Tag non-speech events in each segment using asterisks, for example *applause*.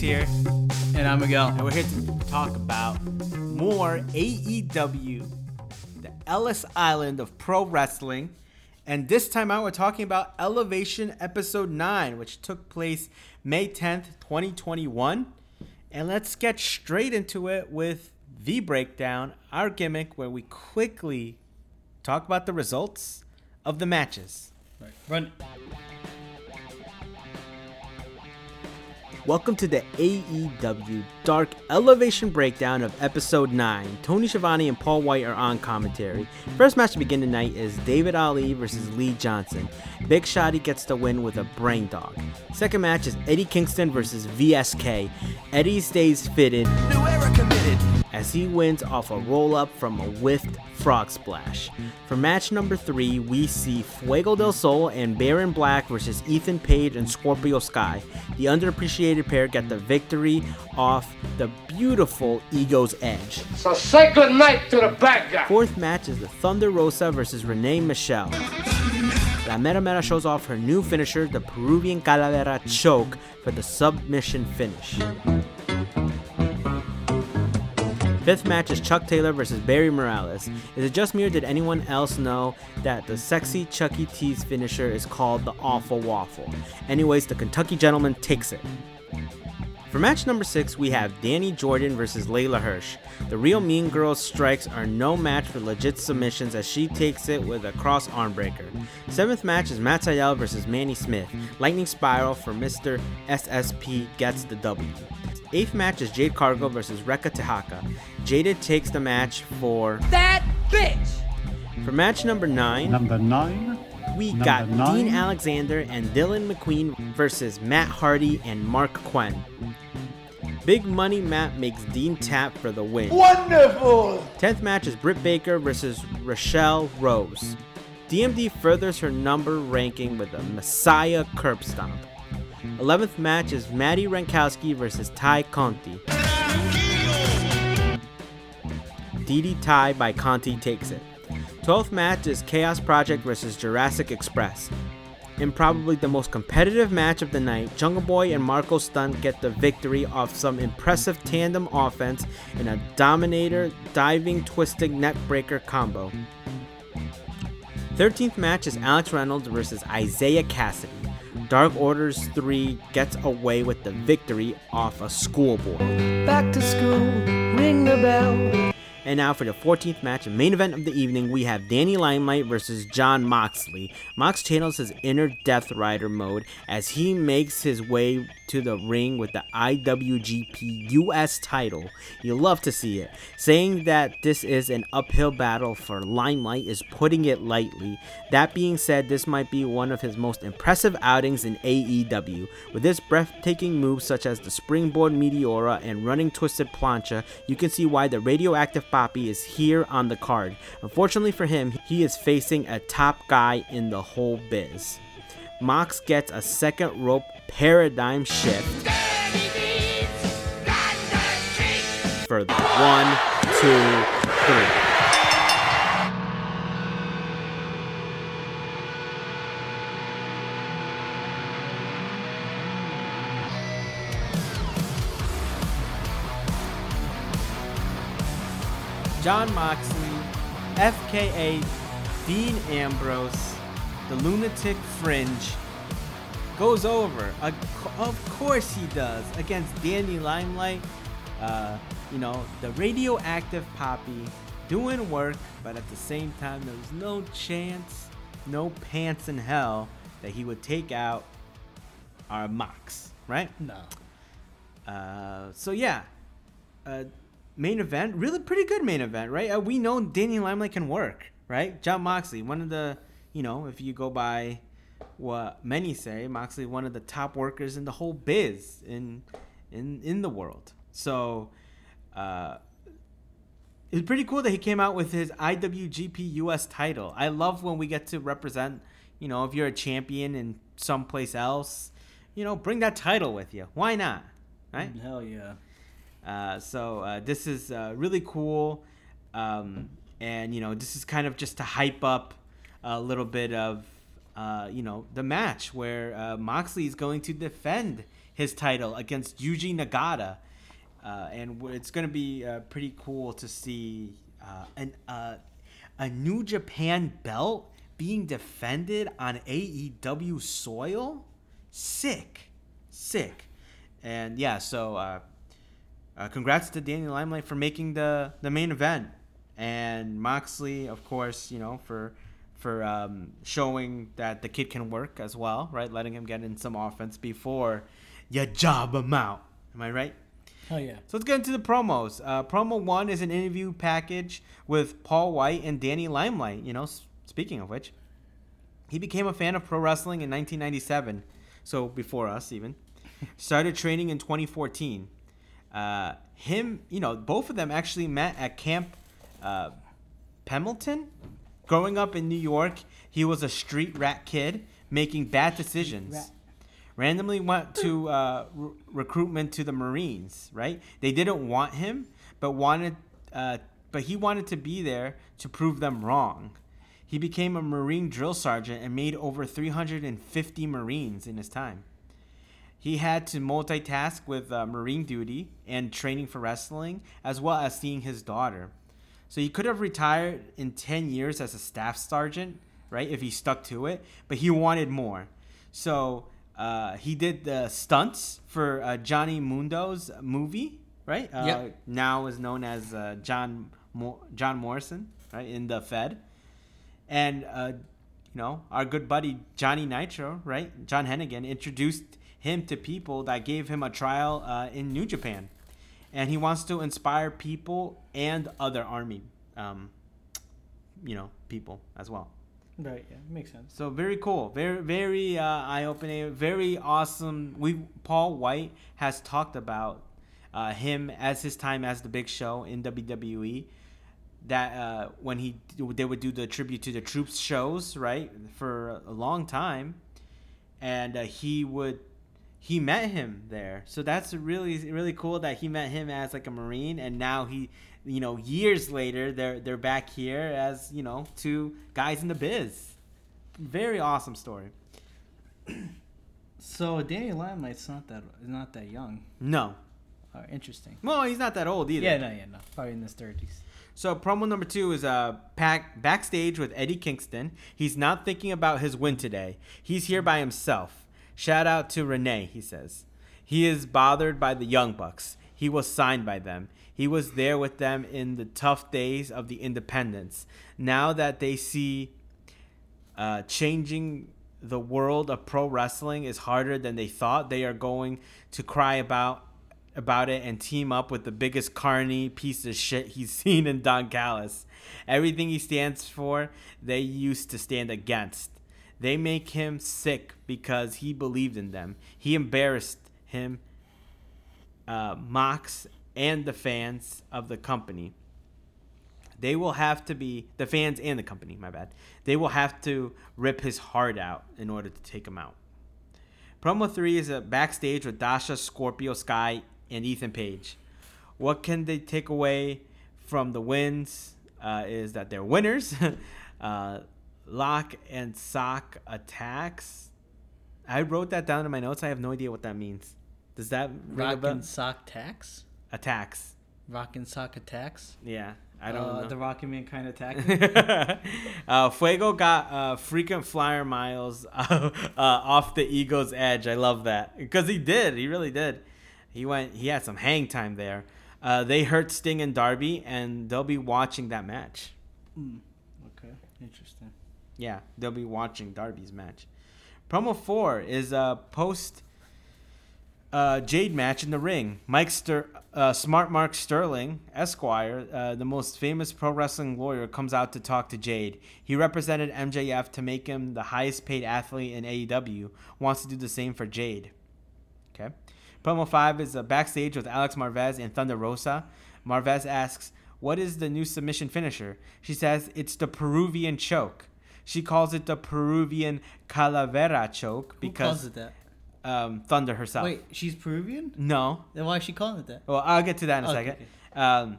here, And I'm Miguel. and we're here to talk about more AEW, the Ellis Island of pro wrestling. And this time out, we're talking about Elevation Episode 9, which took place May 10th, 2021. And let's get straight into it with the breakdown, our gimmick, where we quickly talk about the results of the matches. Right. Run. Welcome to the AEW Dark Elevation breakdown of episode 9. Tony Schiavone and Paul White are on commentary. First match to begin tonight is David Ali versus Lee Johnson. Big Shotty gets the win with a brain dog. Second match is Eddie Kingston versus VSK. Eddie stays fitted committed. as he wins off a roll up from a whiffed frog splash. For match number three, we see Fuego del Sol and Baron Black versus Ethan Page and Scorpio Sky. The underappreciated pair get the victory off the beautiful Ego's Edge. So say good night to the bad guy. Fourth match is the Thunder Rosa versus Renee Michelle. La Mera Mera shows off her new finisher, the Peruvian Calavera choke, for the submission finish. Fifth match is Chuck Taylor versus Barry Morales. Is it just me or did anyone else know that the sexy Chucky T's finisher is called the Awful Waffle? Anyways, the Kentucky gentleman takes it. For match number six, we have Danny Jordan versus Leyla Hirsch. The real Mean Girls strikes are no match for legit submissions as she takes it with a cross arm breaker. Seventh match is Matt Sydal versus Manny Smith. Lightning Spiral for Mr. SSP gets the W. Eighth match is Jade Cargill versus Reka Tehaka. Jaded takes the match for That bitch. for match number nine. Number nine. We Number got nine. Dean Alexander and Dillon McQueen versus Matt Hardy and Marq Quen. Big Money Matt makes Dean tap for the win. Wonderful. 10th match is Britt Baker versus Rochelle Rose. DMD furthers her number ranking with a Messiah curb stomp. 11th match is Maddie Rankowski versus Tay Conti. DD Ty by Conti takes it. 12th match is Chaos Project versus Jurassic Express. In probably the most competitive match of the night, Jungle Boy and Marco Stunt get the victory off some impressive tandem offense in a Dominator diving twisting neckbreaker combo. 13th match is Alex Reynolds versus Isiah Kassidy. Dark Orders 3 gets away with the victory off a schoolboy. Back to school. Ring the bell. And now for the 14th match and main event of the evening, we have Danny Limelight versus John Moxley. Mox channels his inner Death Rider mode as he makes his way to the ring with the IWGP US title. You love to see it. Saying that this is an uphill battle for Limelight is putting it lightly. That being said, this might be one of his most impressive outings in AEW. With this breathtaking moves such as the springboard Meteora and running twisted plancha, you can see why the radioactive Papi is here on the card. Unfortunately for him, he is facing a top guy in the whole biz. Mox gets a second rope paradigm shift for the one, two, three. John Moxley, FKA Dean Ambrose, the Lunatic Fringe, goes over. Of course he does against Danny Limelight. Uh, you know, the radioactive Papi doing work, but at the same time, there was no chance, no pants in hell that he would take out our Mox, right? No. Uh, so yeah, uh, main event, really pretty good main event, right? Uh, we know Danny Limelight can work, right? John Moxley, one of the, you know, if you go by what many say, Moxley, one of the top workers in the whole biz in in in the world. So, uh, it's pretty cool that he came out with his IWGP US title. I love when we get to represent, you know, if you're a champion in someplace else, you know, bring that title with you. Why not? Right? Hell yeah. Uh, so uh, this is uh, really cool, um, and you know this is kind of just to hype up a little bit of uh, you know, the match where uh, Moxley is going to defend his title against Yuji Nagata. Uh, and it's going to be uh, pretty cool to see uh, an, uh, a New Japan belt being defended on AEW soil. Sick. Sick. And yeah, so congrats to Daniel Limelight for making the, the main event. And Moxley, of course, you know, for for um, showing that the kid can work as well, right? Letting him get in some offense before you job him out. Am I right? Hell yeah. So let's get into the promos. Uh, promo one is an interview package with Paul White and Danny Limelight. You know, s- speaking of which, he became a fan of pro wrestling in 1997, so before us even. *laughs* Started training in 2014. Uh, him, you know, both of them actually met at Camp uh, Pendleton. Growing up in New York, he was a street rat kid making bad decisions rat. randomly went to uh, re- recruitment to the Marines. Right? They didn't want him, but wanted, uh, but he wanted to be there to prove them wrong. He became a Marine drill sergeant and made over 350 Marines in his time. He had to multitask with uh, Marine duty and training for wrestling, as well as seeing his daughter. So he could have retired in 10 years as a staff sergeant, right, if he stuck to it, but he wanted more. So uh, he did the stunts for uh, Johnny Mundo's movie, right? Uh, Yep. Now is known as uh, John Mo- John Morrison, right, in the Fed. And, uh, you know, our good buddy Johnny Nitro, right, John Hennigan, introduced him to people that gave him a trial uh, in New Japan and he wants to inspire people and other army um, you know people as well Right. Yeah. Makes sense. so very cool very very uh, eye-opening very awesome we paul white has talked about uh, him as his time as the big show in wwe that uh, when he they would do the tribute to the troops shows right for a long time and uh, he would he met him there so that's really really cool that he met him as like a marine and now he you know years later they're they're back here as you know two guys in the biz very awesome story So Danny Limelight's not that not that young. no Oh, interesting. well he's not that old either Yeah. No. Yeah. No. Probably in his thirties. So promo number two is uh pack backstage with Eddie Kingston. He's not thinking about his win today. He's here by himself. Shout out to Renee, he says. He is bothered by the Young Bucks. He was signed by them. He was there with them in the tough days of the independence. Now that they see uh, changing the world of pro wrestling is harder than they thought, they are going to cry about about it and team up with the biggest carny piece of shit he's *laughs* seen in Don Callis. Everything he stands for, they used to stand against. They make him sick because he believed in them. He embarrassed him, uh, Mox, and the fans of the company. They will have to be the fans and the company. My bad. They will have to rip his heart out in order to take him out. Promo three is a backstage with Dasha, Scorpio Sky, and Ethan Page. What can they take away from the wins? Uh, is that they're winners. *laughs* uh, lock and sock attacks. I wrote that down in my notes. I have no idea what that means. Does that Rock and sock tax. Attacks. Rock and sock attacks. Yeah, I don't uh, know. The Rocky Man kind of attack. *laughs* uh, Fuego got uh, frequent flyer miles *laughs* uh, off the ego's edge. I love that because he did. He really did. He went. He had some hang time there. Uh, they hurt Sting and Darby, and they'll be watching that match. okay. Interesting. Yeah, they'll be watching Darby's match. Promo four is a post uh, Jade match in the ring. Mike Ster- uh, Smart Mark Sterling, Esquire, uh, the most famous pro wrestling lawyer, comes out to talk to Jade. He represented MJF to make him the highest paid athlete in AEW. Wants to do the same for Jade. Okay. Promo five is a backstage with Alex Marvez and Thunder Rosa. Marvez asks, "What is the new submission finisher?" She says, "It's the Peruvian choke." She calls it the Peruvian calavera choke Who calls because it that? um, Thunder herself. Wait, she's Peruvian? No. Then why is she calling it that? Well, I'll get to that in a Okay, second. okay. Um,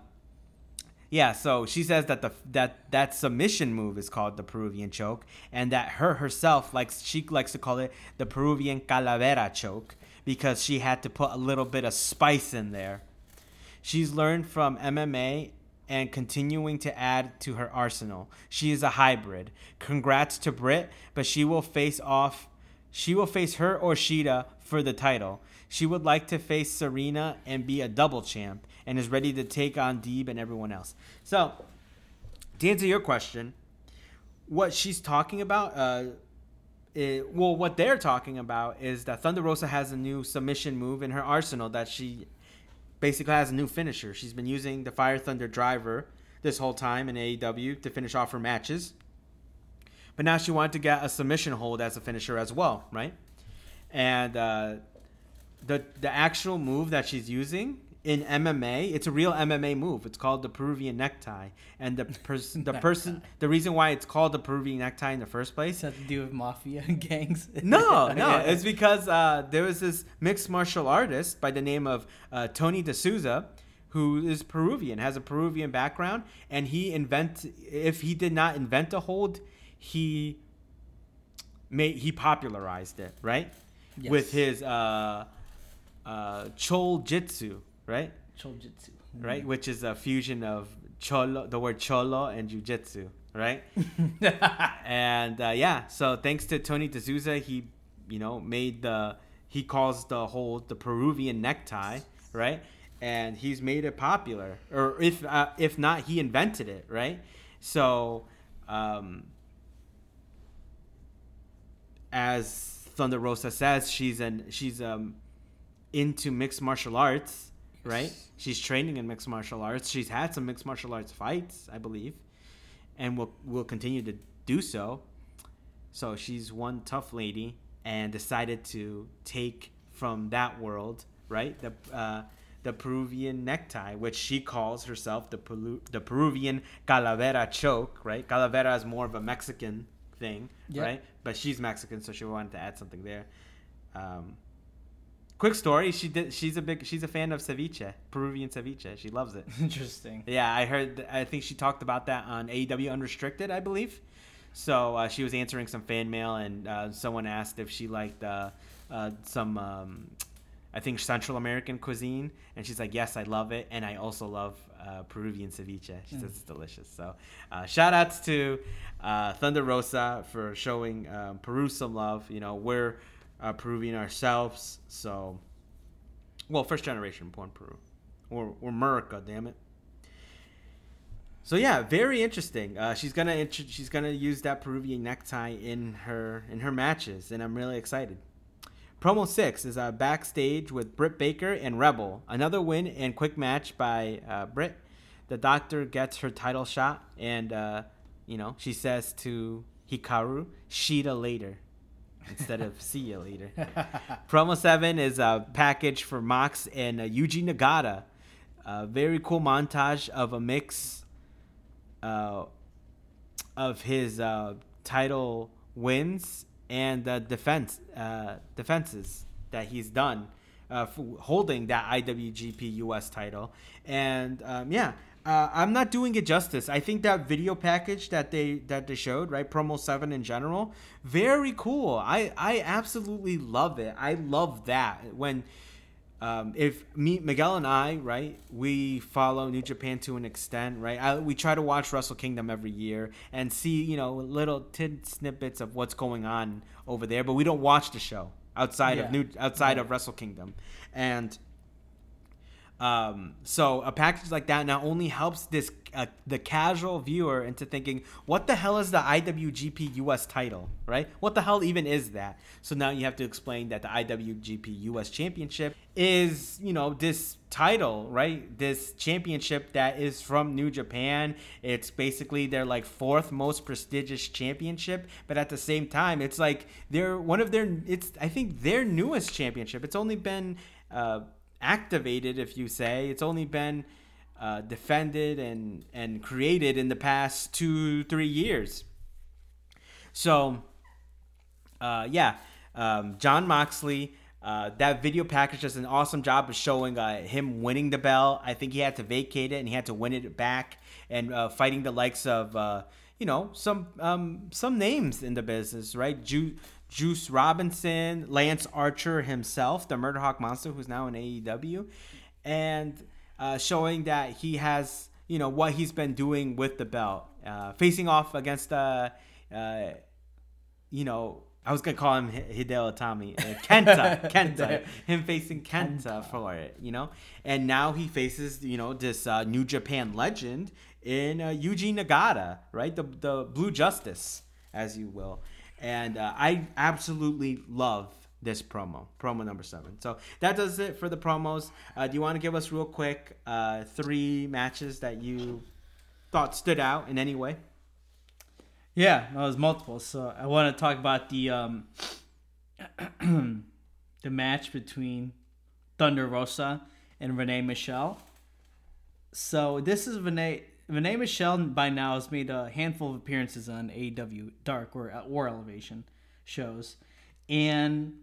yeah, so she says that the that that submission move is called the Peruvian choke, and that her herself likes she likes to call it the Peruvian calavera choke because she had to put a little bit of spice in there. She's learned from MMA and continuing to add to her arsenal. She is a hybrid. Congrats to Britt, but she will face off she will face her or Shida for the title. She would like to face Serena and be a double champ and is ready to take on Deeb and everyone else. So, to answer your question, what she's talking about, uh, it, well, what they're talking about is that Thunder Rosa has a new submission move in her arsenal that she basically has a new finisher. She's been using the Fire Thunder driver this whole time in AEW to finish off her matches. But now she wanted to get a submission hold as a finisher as well, right? And uh, the the actual move that she's using in MMA, it's a real MMA move. It's called the Peruvian necktie, and the *laughs* person, the person, the reason why it's called the Peruvian necktie in the first place that to do with mafia *laughs* gangs? no, *laughs* no. It's because uh, there was this mixed martial artist by the name of uh, Tony DeSouza, who is Peruvian, has a Peruvian background, and he invent. If he did not invent a hold, he made he popularized it, right? With his uh, uh, Chol Jitsu, right? Choljitsu. Right, which is a fusion of cholo, the word cholo, and jujitsu, right? *laughs* and uh, yeah, so thanks to Tony DeSouza, he, you know, made the he calls the whole the Peruvian necktie, right? And he's made it popular, or if uh, if not, he invented it, right? So, um, as Thunder Rosa says, she's an she's um into mixed martial arts, right? She's training in mixed martial arts. She's had some mixed martial arts fights, I believe, and will will continue to do so. So she's one tough lady and decided to take from that world, right? The uh, the Peruvian necktie, which she calls herself the Peru- the Peruvian calavera choke, right? Calavera is more of a Mexican thing, Yep. right? But she's Mexican, so she wanted to add something there. Um, quick story: she did. She's a big. She's a fan of ceviche, Peruvian ceviche. She loves it. Interesting. Yeah, I heard. I think she talked about that on AEW Unrestricted, I believe. So uh, she was answering some fan mail, and uh, someone asked if she liked uh, uh, some, um, I think Central American cuisine, and she's like, "Yes, I love it, and I also love uh, Peruvian ceviche." She says it's delicious. So, uh, shout outs to uh, Thunder Rosa for showing um, Peru some love. You know, we're uh, Peruvian ourselves, so well, first generation born Peru, or or America, damn it. So yeah, very interesting. Uh, she's gonna int- she's gonna use that Peruvian necktie in her in her matches, and I'm really excited. Promo six is uh, backstage with Britt Baker and Rebel. Another win and quick match by uh, Britt. The Doctor gets her title shot, and uh, you know she says to Hikaru, "Sheeta later," instead of "See you later." *laughs* Promo seven is a package for Mox and uh, Yuji Nagata. A very cool montage of a mix uh, of his uh, title wins and the defense uh, defenses that he's done uh, holding that IWGP US title. And um, yeah, uh, I'm not doing it justice. I think that video package that they that they showed, right, promo seven in general, very cool. I I absolutely love it. I love that when um, if me, Miguel and I, right, we follow New Japan to an extent, right? I, we try to watch Wrestle Kingdom every year and see, you know, little tid snippets of what's going on over there, but we don't watch the show outside of New outside of Wrestle Kingdom, and um, so a package like that not only helps this uh, the casual viewer into thinking, what the hell is the IWGP US title, right? What the hell even is that? So now you have to explain that the IWGP US Championship is, you know, this title, right? This championship that is from New Japan. It's basically their like fourth most prestigious championship, but at the same time, it's like they're one of their. It's I think their newest championship. It's only been. Uh, activated, if you say. It's only been uh, defended and, and created in the past two, three years. So, uh, yeah, um, John Moxley Uh, that video package does an awesome job of showing uh, him winning the belt. I think he had to vacate it and he had to win it back and uh, fighting the likes of uh, you know some um, some names in the business, right? Ju- Juice Robinson, Lance Archer himself, the Murder Hawk Monster, who's now in AEW, and uh, showing that he has you know what he's been doing with the belt, uh, facing off against uh, uh, you know. I was gonna call him Hideo Itami, uh, *laughs* Kenta, Kenta, him facing Kenta, for it, you know, and now he faces, you know, this uh, New Japan legend in uh, Yuji Nagata, right, the the Blue Justice, as you will, and uh, I absolutely love this promo, promo number seven. So that does it for the promos. Uh, do you want to give us real quick uh, three matches that you thought stood out in any way? Yeah, no, was multiple. So I want to talk about the um, *clears throat* the match between Thunder Rosa and Renee Michelle. So this is Renee. Renee Michelle by now has made a handful of appearances on AEW Dark or War Elevation shows, and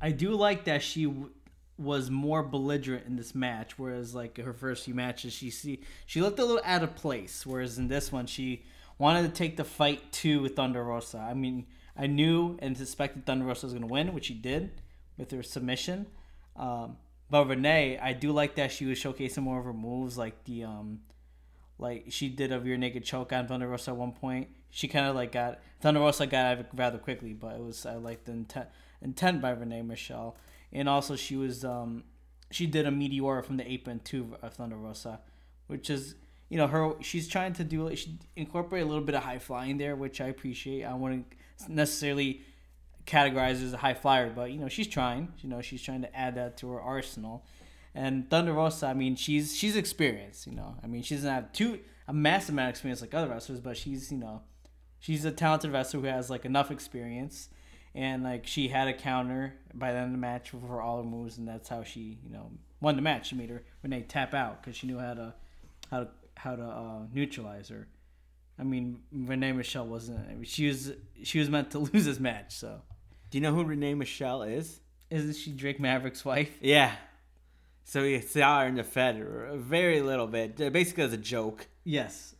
I do like that she w- was more belligerent in this match, whereas like her first few matches, she see she looked a little out of place. Whereas in this one, she wanted to take the fight to Thunder Rosa. I mean, I knew and suspected Thunder Rosa was going to win, which she did with her submission. Um, but Renee, I do like that she was showcasing more of her moves, like the um, like she did a rear naked choke on Thunder Rosa at one point. She kind of like got Thunder Rosa got it rather quickly, but it was I like the intent intent by Renee Michelle, and also she was um, she did a meteor from the apron to of Thunder Rosa, which is you know her she's trying to do she incorporate a little bit of high flying there, which I appreciate. I wouldn't necessarily categorize as a high flyer, but you know she's trying. You know she's trying to add that to her arsenal. And Thunder Rosa, I mean, she's she's experienced. You know, I mean, she doesn't have too a massive amount of experience like other wrestlers, but she's you know, she's a talented wrestler who has like enough experience, and like she had a counter by the end of the match for all her moves, and that's how she you know won the match. She made her Renee tap out because she knew how to how to how to uh, neutralize her. I mean, Renee Michelle wasn't. I mean, she was she was meant to *laughs* lose this match. So, Do you know who Renee Michelle is? isn't she Drake Maverick's wife? Yeah. So her in the Fed very little bit, basically as a joke. Yes.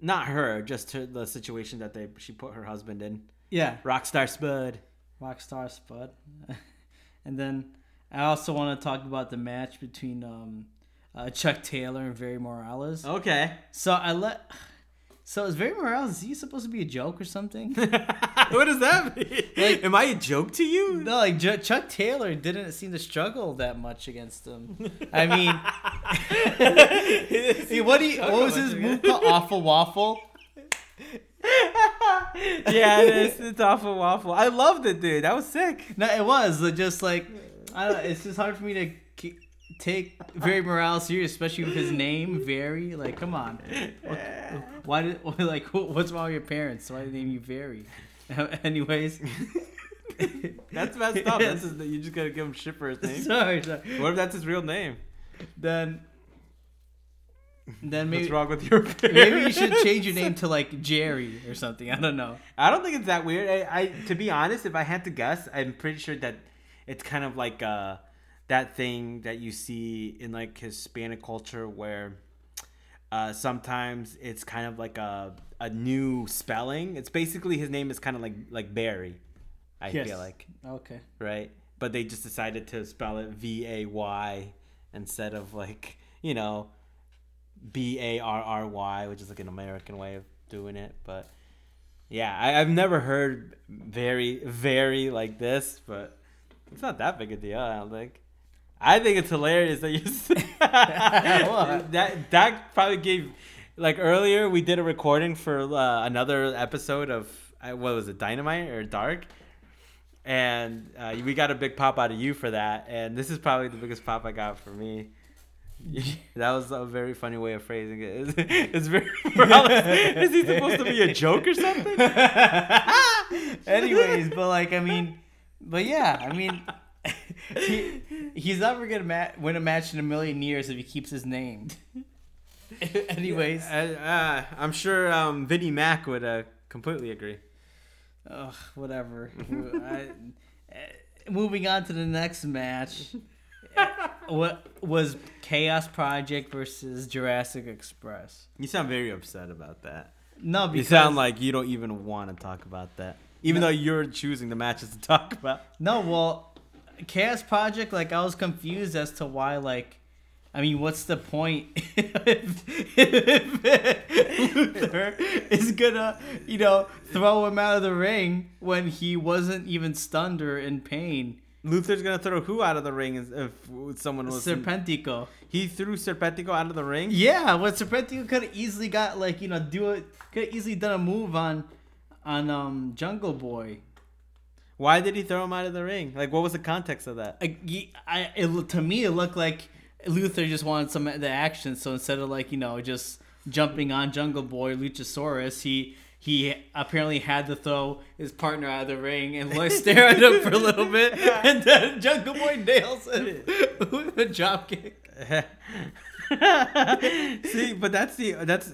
Not her, just her, the situation that they she put her husband in. Yeah. Rockstar Spud. Rockstar Spud. *laughs* and then I also want to talk about the match between um, uh, Chuck Taylor and Vary Morales. Okay. So I let. So is Vary Morales? Is he supposed to be a joke or something? *laughs* what does that mean? Like- Am I a joke to you? no, like Ch- Chuck Taylor didn't seem to struggle that much against him. I mean, *laughs* what do you, what was his move called? Awful Waffle. *laughs* yeah, it is. It's awful waffle. I loved it, dude. That was sick. No, it was just like I don't. It's just hard for me to take Vary Morales serious, especially with his name Very. Like, come on. What- Why did *laughs* like what's wrong with your parents? Why did they name you Very? *laughs* Anyways, *laughs* That's messed up. That's his, you just gotta give him shit for his name. sorry, sorry. What if that's his real name? Then, then maybe What's wrong with your parents? maybe you should change your name to like Jerry or something. I don't know. I don't think it's that weird. I, I to be honest, if I had to guess, I'm pretty sure that it's kind of like uh that thing that you see in like Hispanic culture where uh, sometimes it's kind of like a a new spelling. It's basically his name is kind of like like Barry. I Yes. feel like Okay. right, but they just decided to spell it V A Y instead of like you know B A R R Y, which is like an American way of doing it. But yeah, I, I've never heard very very like this, but it's not that big a deal. I don't think. I think it's hilarious that you *laughs* that that probably gave like earlier we did a recording for uh, another episode of uh, what was it Dynamite or Dark, and uh, we got a big pop out of you for that, and this is probably the biggest pop I got for me. *laughs* that was a very funny way of phrasing it. It's, it's very. *laughs* is he supposed to be a joke or something? Anyways, but like I mean, but yeah, I mean, he, he's never gonna ma- win a match in a million years if he keeps his name. *laughs* Anyways, uh, uh, I'm sure um, Vinnie Mac would uh, completely agree. ugh, whatever. I, moving on to the next match. *laughs* what was Chaos Project versus Jurassic Express? You sound very upset about that. No, You sound like you don't even want to talk about that, even though you're choosing the matches to talk about. no. Well, Chaos Project. Like I was confused as to why. Like, I mean, what's the point *laughs* if, if Luther is gonna, you know, throw him out of the ring when he wasn't even stunned or in pain? Luther's gonna throw who out of the ring if someone was. Serpentico. he threw Serpentico out of the ring. Yeah, what Serpentico could have easily got like you know do it could have easily done a move on on um Jungle Boy. Why did he throw him out of the ring? Like, what was the context of that? Like, I, it, to me, it looked like Luther just wanted some of the action. So instead of like you know just jumping on Jungle Boy Luchasaurus, he he apparently had to throw his partner out of the ring and like *laughs* stare at him for a little bit, *laughs* and then Jungle Boy nails him *laughs* with a drop kick. See, but that's the that's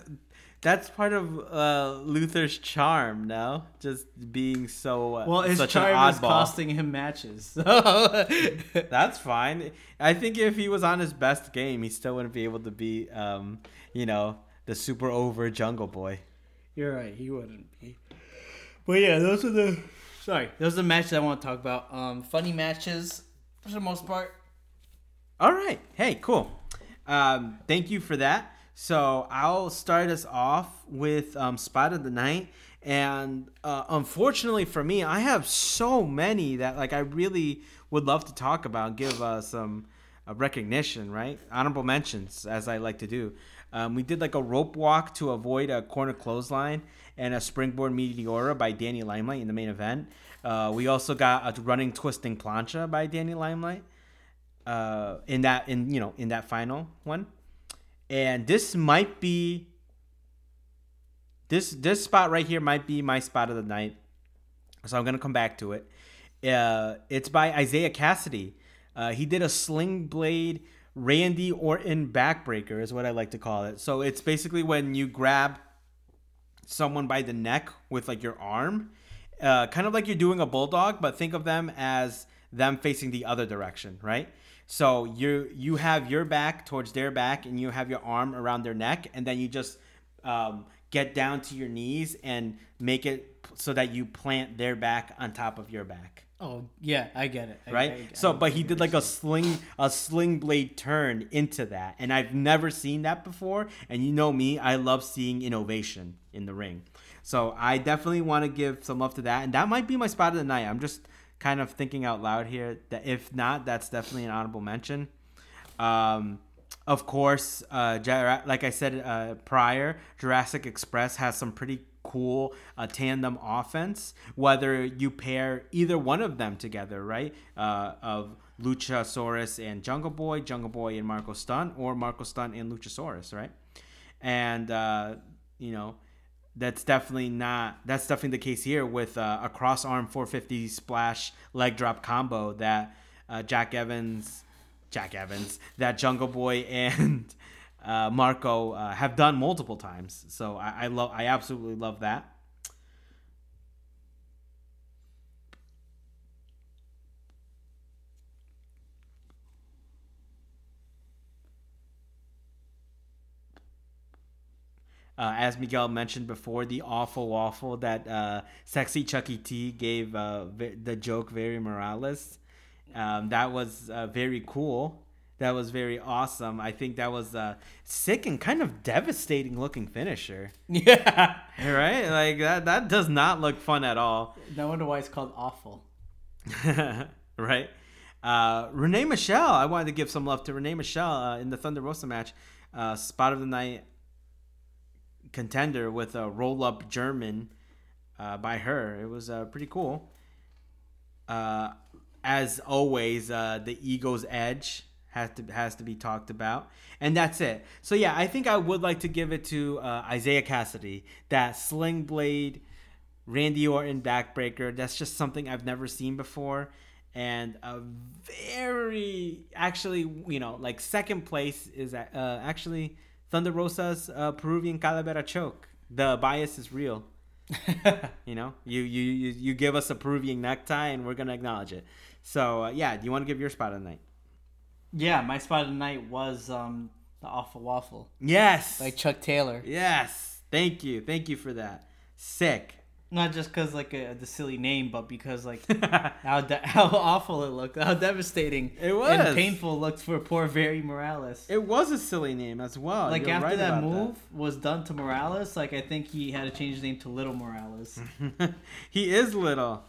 that's part of uh, Luther's charm. Now, just being so uh, Well, his such charm an is costing him matches. So. *laughs* That's fine. I think if he was on his best game, he still wouldn't be able to be, um, you know, the super over Jungle Boy. You're right. He wouldn't be. But yeah, those are the. Sorry, those are the matches I want to talk about. Um, funny matches for the most part. All right. Hey, cool. Um, thank you for that. So I'll start us off with um, spot of the night, and uh, unfortunately for me, I have so many that like I really would love to talk about, give uh, some uh, recognition, right? Honorable mentions, as I like to do. Um, we did like a rope walk to avoid a corner clothesline and a springboard meteora by Danny Limelight in the main event. Uh, we also got a running twisting plancha by Danny Limelight uh, in that in you know in that final one, and this might be this this spot right here might be my spot of the night, so I'm gonna come back to it. Uh, it's by Isiah Kassidy. Uh, he did a sling blade Randy Orton backbreaker is what I like to call it. So it's basically when you grab someone by the neck with like your arm, uh, kind of like you're doing a bulldog, but think of them as them facing the other direction, right? So you you have your back towards their back, and you have your arm around their neck, and then you just um, get down to your knees and make it so that you plant their back on top of your back Oh yeah, I get it. I- right? I- I- so, but he did like a sling, a sling blade turn into that, and I've never seen that before. And you know me, I love seeing innovation in the ring. So I definitely want to give some love to that, and that might be my spot of the night. I'm just kind of thinking out loud here that if not, that's definitely an honorable mention. Um, of course, uh, like I said uh, prior, Jurassic Express has some pretty cool uh, tandem offense. Whether you pair either one of them together, right? Uh, of Luchasaurus and Jungle Boy, Jungle Boy and Marco Stunt, or Marco Stunt and Luchasaurus, right? And uh, you know, that's definitely not that's definitely the case here with uh, a cross arm 450 splash leg drop combo that uh, Jack Evans, Jack Evans, that Jungle Boy and *laughs* uh, Marco uh, have done multiple times. So I, I love I absolutely love that. Uh, as Miguel mentioned before, the awful waffle that uh, sexy Chucky T gave uh, the joke Vary Morales. Um, that was uh, very cool. That was very awesome. I think that was a sick and kind of devastating looking finisher. *laughs* Yeah. Right? Like that. That does not look fun at all. No wonder why it's called awful. *laughs* right? Uh, Renee Michelle, I wanted to give some love to Renee Michelle uh, in the Thunder Rosa match. Uh, spot of the night contender with a roll up German uh, by her. It was uh, pretty cool. Uh, as always, uh, the ego's edge has to has to be talked about, and that's it. So yeah, I think I would like to give it to uh, Isiah Kassidy. That sling blade, Randy Orton backbreaker. That's just something I've never seen before, and a very actually, you know, like second place is uh, actually Thunder Rosa's uh, Peruvian Calavera choke. The bias is real. *laughs* you know, you, you you you give us a Peruvian necktie, and we're gonna acknowledge it. So uh, yeah, do you want to give your spot of the night? Yeah, my spot of the night was um the awful waffle, Yes. like Chuck Taylor. yes. Thank you. Thank you for that. Sick. Not just because like a, the silly name, but because like *laughs* how de- *laughs* how awful it looked, how devastating It was. and painful it looked for poor Vary Morales. It was a silly name as well. like You're after right that move was done to Morales, like I think he had to change his name to Little Morales. *laughs* he is little.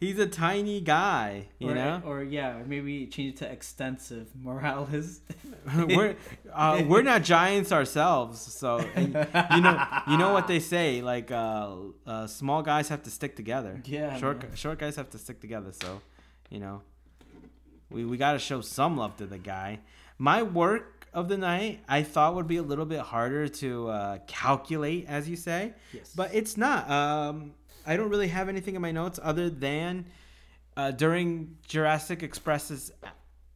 He's a tiny guy, you or, know. or yeah, maybe change it to extensive Morales. *laughs* we're uh, we're not giants ourselves, so and you know you know what they say like uh, uh, small guys have to stick together. Yeah, short man. short guys have to stick together. So, you know, we we got to show some love to the guy. My work of the night I thought would be a little bit harder to uh, calculate, as you say, Yes. but it's not. Um, I don't really have anything in my notes other than uh, during Jurassic Express's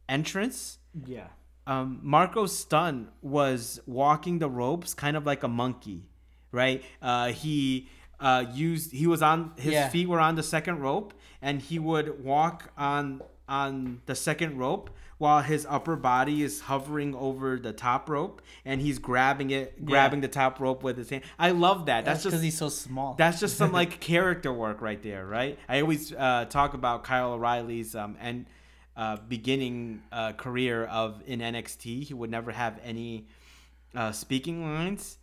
entrance yeah, um, Marco Stunt was walking the ropes kind of like a monkey, right? Uh, he uh, used he was on his Yeah. feet were on the second rope, and he would walk on on the second rope while his upper body is hovering over the top rope, and he's grabbing it, grabbing the top rope with his hand. I love that. that's That's, because just he's so small. that's just some *laughs* like character work right there, right? I always uh, talk about Kyle O'Reilly's um, and uh, beginning uh, career of in NXT. He would never have any uh, speaking lines.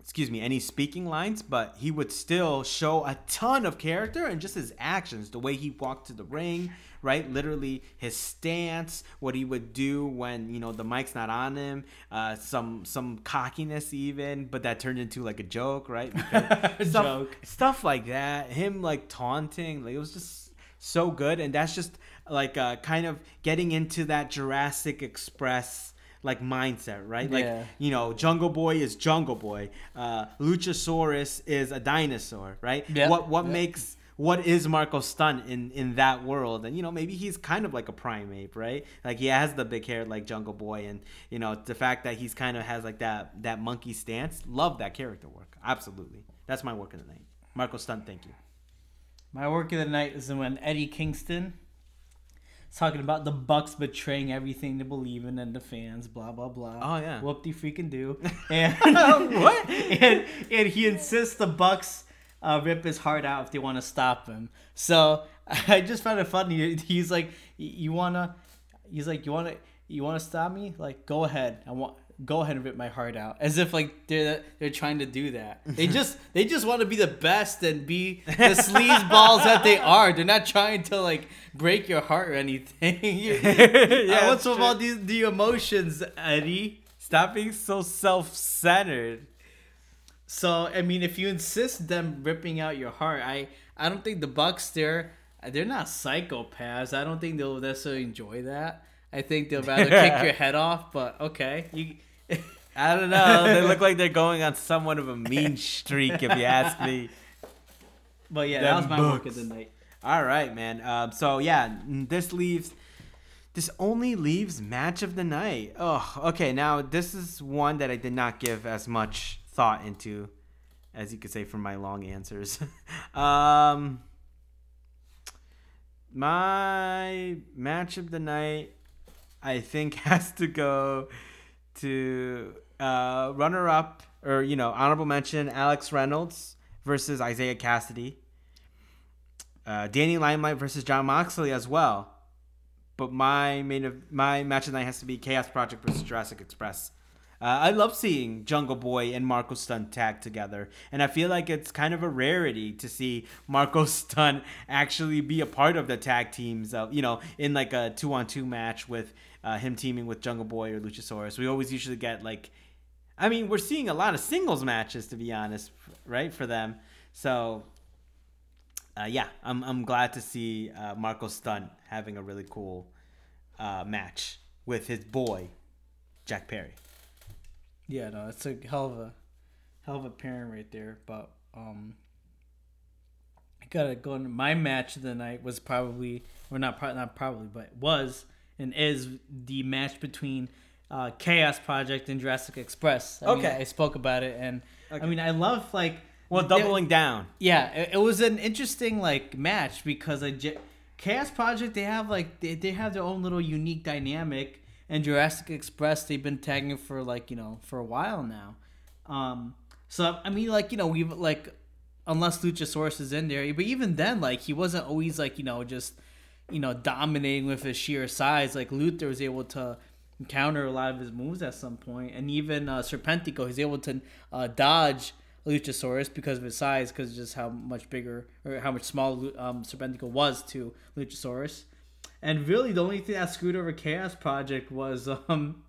Excuse me, any speaking lines, but he would still show a ton of character and just his actions, the way he walked to the ring, right? Literally his stance, what he would do when you know the mic's not on him, uh, some some cockiness even, but that turned into like a joke, right? *laughs* Stuff, Joke. stuff like that. Him like taunting, like it was just so good, and that's just like uh, kind of getting into that Jurassic Express like mindset, right? Like Yeah. you know, Jungle Boy is Jungle Boy, uh, Luchasaurus is a dinosaur, right? Yeah. What what Yeah. makes what is Marco Stunt in in that world? And you know, maybe he's kind of like a primate, right? Like he has the big hair like Jungle Boy, and you know, the fact that he's kind of has like that that monkey stance. Love that character work. Absolutely, that's my work of the night. Marco Stunt, thank you. My work of the night is when Eddie Kingston is talking about the Bucks betraying everything they believe in and the fans, blah blah blah. Oh, yeah. whoop de freaking do. *laughs* And *laughs* What? And and he insists the Bucks uh, rip his heart out if they want to stop him. So *laughs* I just found it funny. He's like, you wanna, he's like, you wanna, you wanna stop me? Like, go ahead. I want. Go ahead and rip my heart out, as if like they're they're trying to do that. They *laughs* just they just want to be the best and be the sleaze balls that they *laughs* are. They're not trying to like break your heart or anything. Yeah, what's with all these the emotions, Eddie? Stop being so self-centered. So I mean, if you insist them ripping out your heart, I I don't think the Bucks they're they're not psychopaths. I don't think they'll necessarily enjoy that. I think they'll rather kick *laughs* your head off. But okay, you. *laughs* I don't know. they look like they're going on somewhat of a mean streak, if you ask me. *laughs* But yeah, Them that was my work of the night. All right, man. Um, so yeah, this leaves. This only leaves match of the night. Oh, okay. Now this is one that I did not give as much thought into, as you could say from my long answers. *laughs* um, my match of the night, I think, *laughs* has to go to uh, runner up or you know honorable mention Alex Reynolds versus Isiah Kassidy. Uh, Danny Limelight versus John Moxley as well. But my main of my match of the night has to be Chaos Project versus Jurassic Express. Uh, I love seeing Jungle Boy and Marco Stunt tag together, and I feel like it's kind of a rarity to see *laughs* Marco Stunt actually be a part of the tag teams. Of, you know, in like a two-on-two match with uh, him teaming with Jungle Boy or Luchasaurus. We always usually get like, I mean, we're seeing a lot of singles matches to be honest, right? For them, so uh, yeah, I'm, I'm glad to see uh, Marco Stunt having a really cool uh, match with his boy, Jack Perry. Yeah, no, it's a hell of a hell of a pairing right there. But um, I gotta go. Into my match of the night was probably, or not, pro- not probably, but was and is the match between uh, Chaos Project and Jurassic Express. I mean, Okay. I spoke about it, and I mean, I love like Well, doubling down. Yeah, it, it was an interesting like match because a J- Chaos Project they have like they, they have their own little unique dynamic, and Jurassic Express they've been tagging for like you know for a while now. Um, so I mean like you know we've like unless Luchasaurus is in there, but even then like he wasn't always like you know just you know dominating with his sheer size. Like Luther was able to counter a lot of his moves at some point, and even uh, Serpentico he's able to uh, dodge Luchasaurus because of his size, because just how much bigger or how much smaller um, Serpentico was to Luchasaurus. And really, the only thing that screwed over Chaos Project was um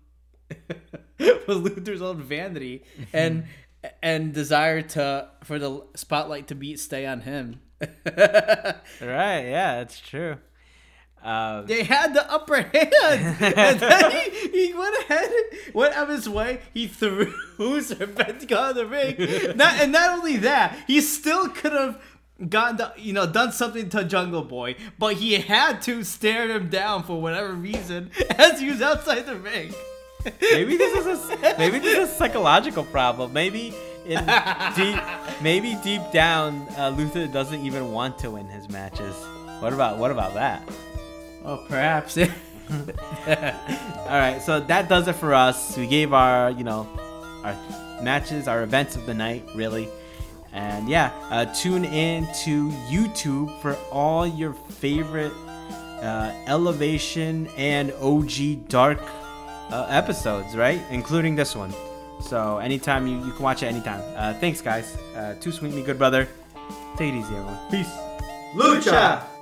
*laughs* was Luther's own vanity and and desire to for the spotlight to be stay on him. *laughs* Right, yeah, that's true. Um, They had the upper hand, *laughs* and then he, he went ahead, went out of his way. He threw Serpentico out of the ring. Not, and not only that, he still could have gotten, the, you know, done something to Jungle Boy, but he had to stare him down for whatever reason *laughs* as he was outside the ring. maybe this is a *laughs* maybe this is a psychological problem. Maybe in *laughs* deep maybe deep down, uh, Luther doesn't even want to win his matches. What about what about that? Oh, perhaps. All right, so that does it for us. We gave our, you know, our matches, our events of the night, really. And yeah, uh, tune in to YouTube for all your favorite uh, Elevation and OG Dark uh, episodes, right? Including this one. So anytime you, you can watch it anytime. Uh, thanks, guys. Uh, too sweet, me good brother. Take it easy, everyone. Peace. Lucha!